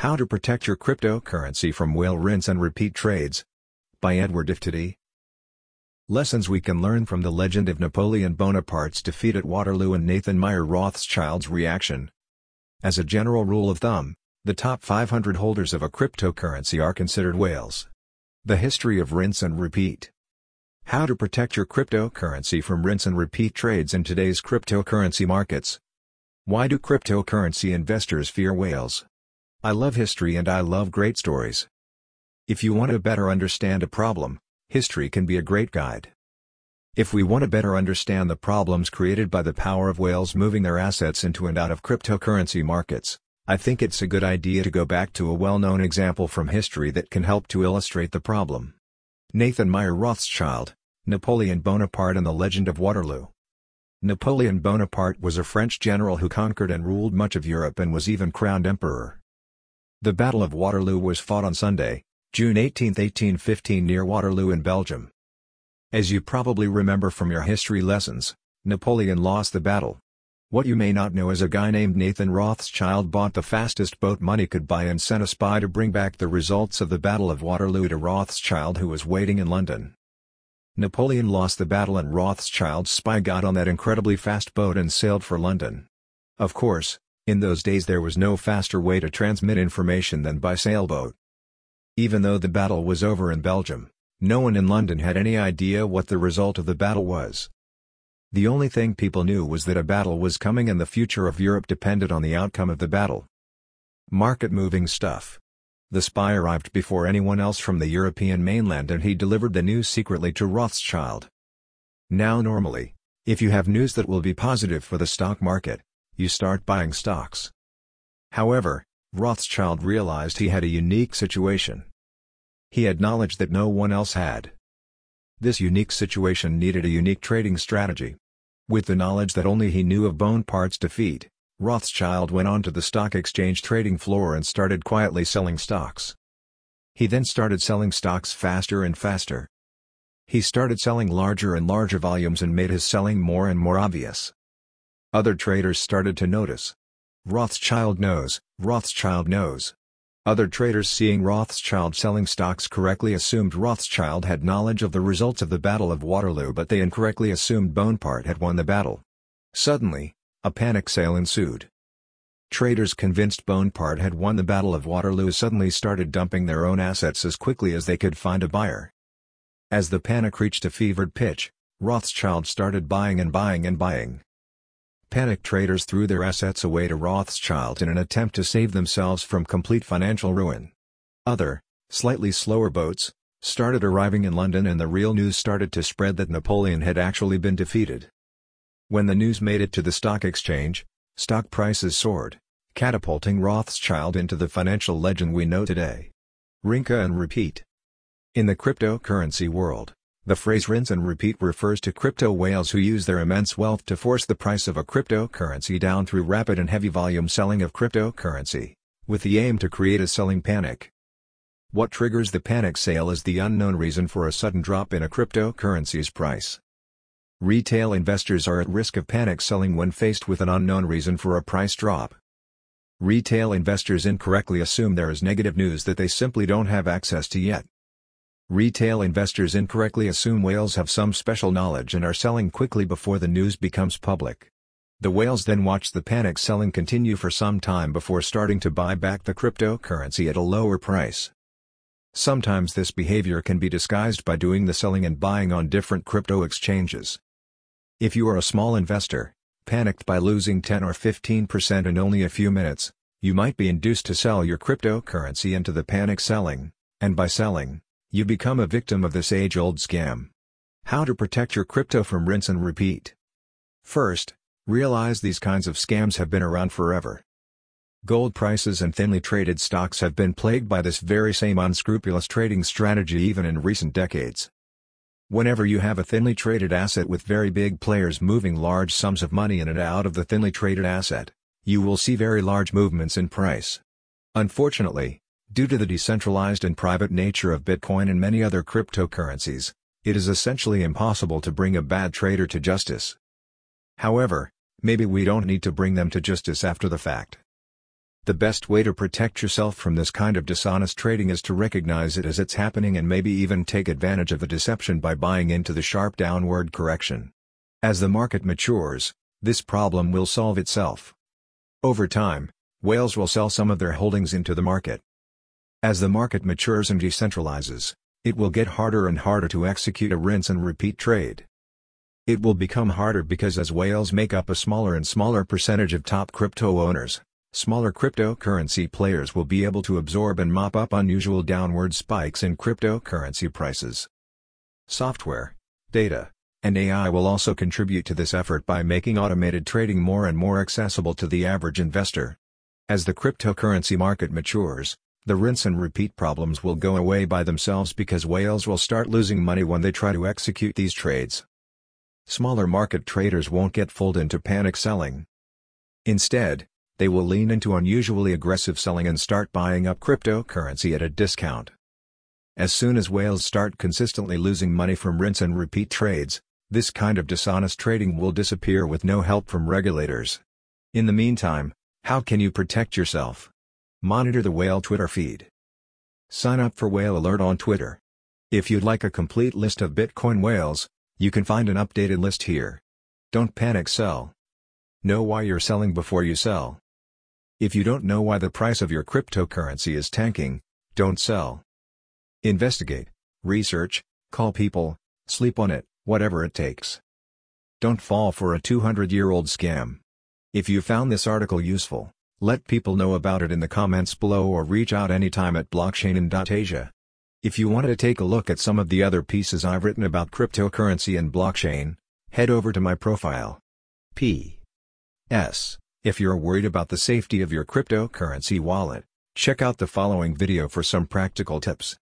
How to Protect Your Cryptocurrency from Whale Rinse and Repeat Trades. By Edward Iftiti. Lessons we can learn from the legend of Napoleon Bonaparte's defeat at Waterloo and Nathan Meyer Rothschild's reaction. As a general rule of thumb, the top 500 holders of a cryptocurrency are considered whales. The history of rinse and repeat. How to protect your cryptocurrency from rinse and repeat trades in today's cryptocurrency markets. Why do cryptocurrency investors fear whales? I love history and I love great stories. If you want to better understand a problem, history can be a great guide. If we want to better understand the problems created by the power of whales moving their assets into and out of cryptocurrency markets, I think it's a good idea to go back to a well-known example from history that can help to illustrate the problem. Nathan Meyer Rothschild, Napoleon Bonaparte and the Legend of Waterloo. Napoleon Bonaparte was a French general who conquered and ruled much of Europe and was even crowned emperor. The Battle of Waterloo was fought on Sunday, June 18, 1815 near Waterloo in Belgium. As you probably remember from your history lessons, Napoleon lost the battle. What you may not know is a guy named Nathan Rothschild bought the fastest boat money could buy and sent a spy to bring back the results of the Battle of Waterloo to Rothschild who was waiting in London. Napoleon lost the battle and Rothschild's spy got on that incredibly fast boat and sailed for London. Of course, in those days there was no faster way to transmit information than by sailboat. Even though the battle was over in Belgium, no one in London had any idea what the result of the battle was. The only thing people knew was that a battle was coming and the future of Europe depended on the outcome of the battle. Market-moving stuff. The spy arrived before anyone else from the European mainland and he delivered the news secretly to Rothschild. Now normally, if you have news that will be positive for the stock market, you start buying stocks. However, Rothschild realized he had a unique situation. He had knowledge that no one else had. This unique situation needed a unique trading strategy. With the knowledge that only he knew of Bonaparte's defeat, Rothschild went on to the stock exchange trading floor and started quietly selling stocks. He then started selling stocks faster and faster. He started selling larger and larger volumes and made his selling more and more obvious. Other traders started to notice. Rothschild knows, Rothschild knows. Other traders seeing Rothschild selling stocks correctly assumed Rothschild had knowledge of the results of the Battle of Waterloo but they incorrectly assumed Bonaparte had won the battle. Suddenly, a panic sale ensued. Traders convinced Bonaparte had won the Battle of Waterloo suddenly started dumping their own assets as quickly as they could find a buyer. As the panic reached a fevered pitch, Rothschild started buying and buying and buying. Panic traders threw their assets away to Rothschild in an attempt to save themselves from complete financial ruin. Other, slightly slower boats, started arriving in London and the real news started to spread that Napoleon had actually been defeated. When the news made it to the stock exchange, stock prices soared, catapulting Rothschild into the financial legend we know today. Rinse and repeat. In the cryptocurrency world, the phrase rinse and repeat refers to crypto whales who use their immense wealth to force the price of a cryptocurrency down through rapid and heavy volume selling of cryptocurrency, with the aim to create a selling panic. What triggers the panic sale is the unknown reason for a sudden drop in a cryptocurrency's price. Retail investors are at risk of panic selling when faced with an unknown reason for a price drop. Retail investors incorrectly assume there is negative news that they simply don't have access to yet. Retail investors incorrectly assume whales have some special knowledge and are selling quickly before the news becomes public. The whales then watch the panic selling continue for some time before starting to buy back the cryptocurrency at a lower price. Sometimes this behavior can be disguised by doing the selling and buying on different crypto exchanges. If you are a small investor, panicked by losing 10 or 15% in only a few minutes, you might be induced to sell your cryptocurrency into the panic selling, and by selling, you become a victim of this age-old scam. How to protect your crypto from rinse and repeat. First, realize these kinds of scams have been around forever. Gold prices and thinly traded stocks have been plagued by this very same unscrupulous trading strategy even in recent decades. Whenever you have a thinly traded asset with very big players moving large sums of money in and out of the thinly traded asset, you will see very large movements in price. Unfortunately, Due to the decentralized and private nature of Bitcoin and many other cryptocurrencies, it is essentially impossible to bring a bad trader to justice. However, maybe we don't need to bring them to justice after the fact. The best way to protect yourself from this kind of dishonest trading is to recognize it as it's happening and maybe even take advantage of the deception by buying into the sharp downward correction. As the market matures, this problem will solve itself. Over time, whales will sell some of their holdings into the market. As the market matures and decentralizes, it will get harder and harder to execute a rinse and repeat trade. It will become harder because as whales make up a smaller and smaller percentage of top crypto owners, smaller cryptocurrency players will be able to absorb and mop up unusual downward spikes in cryptocurrency prices. Software, data, and AI will also contribute to this effort by making automated trading more and more accessible to the average investor. As the cryptocurrency market matures, the rinse and repeat problems will go away by themselves because whales will start losing money when they try to execute these trades. Smaller market traders won't get fooled into panic selling. Instead, they will lean into unusually aggressive selling and start buying up cryptocurrency at a discount. As soon as whales start consistently losing money from rinse and repeat trades, this kind of dishonest trading will disappear with no help from regulators. In the meantime, how can you protect yourself? Monitor the Whale Twitter feed. Sign up for Whale Alert on Twitter. If you'd like a complete list of Bitcoin whales, you can find an updated list here. Don't panic sell. Know why you're selling before you sell. If you don't know why the price of your cryptocurrency is tanking, don't sell. Investigate, research, call people, sleep on it, whatever it takes. Don't fall for a 200-year-old scam. If you found this article useful, let people know about it in the comments below or reach out anytime at blockchain.asia. If you want to take a look at some of the other pieces I've written about cryptocurrency and blockchain, head over to my profile. P. S. If you're worried about the safety of your cryptocurrency wallet, check out the following video for some practical tips.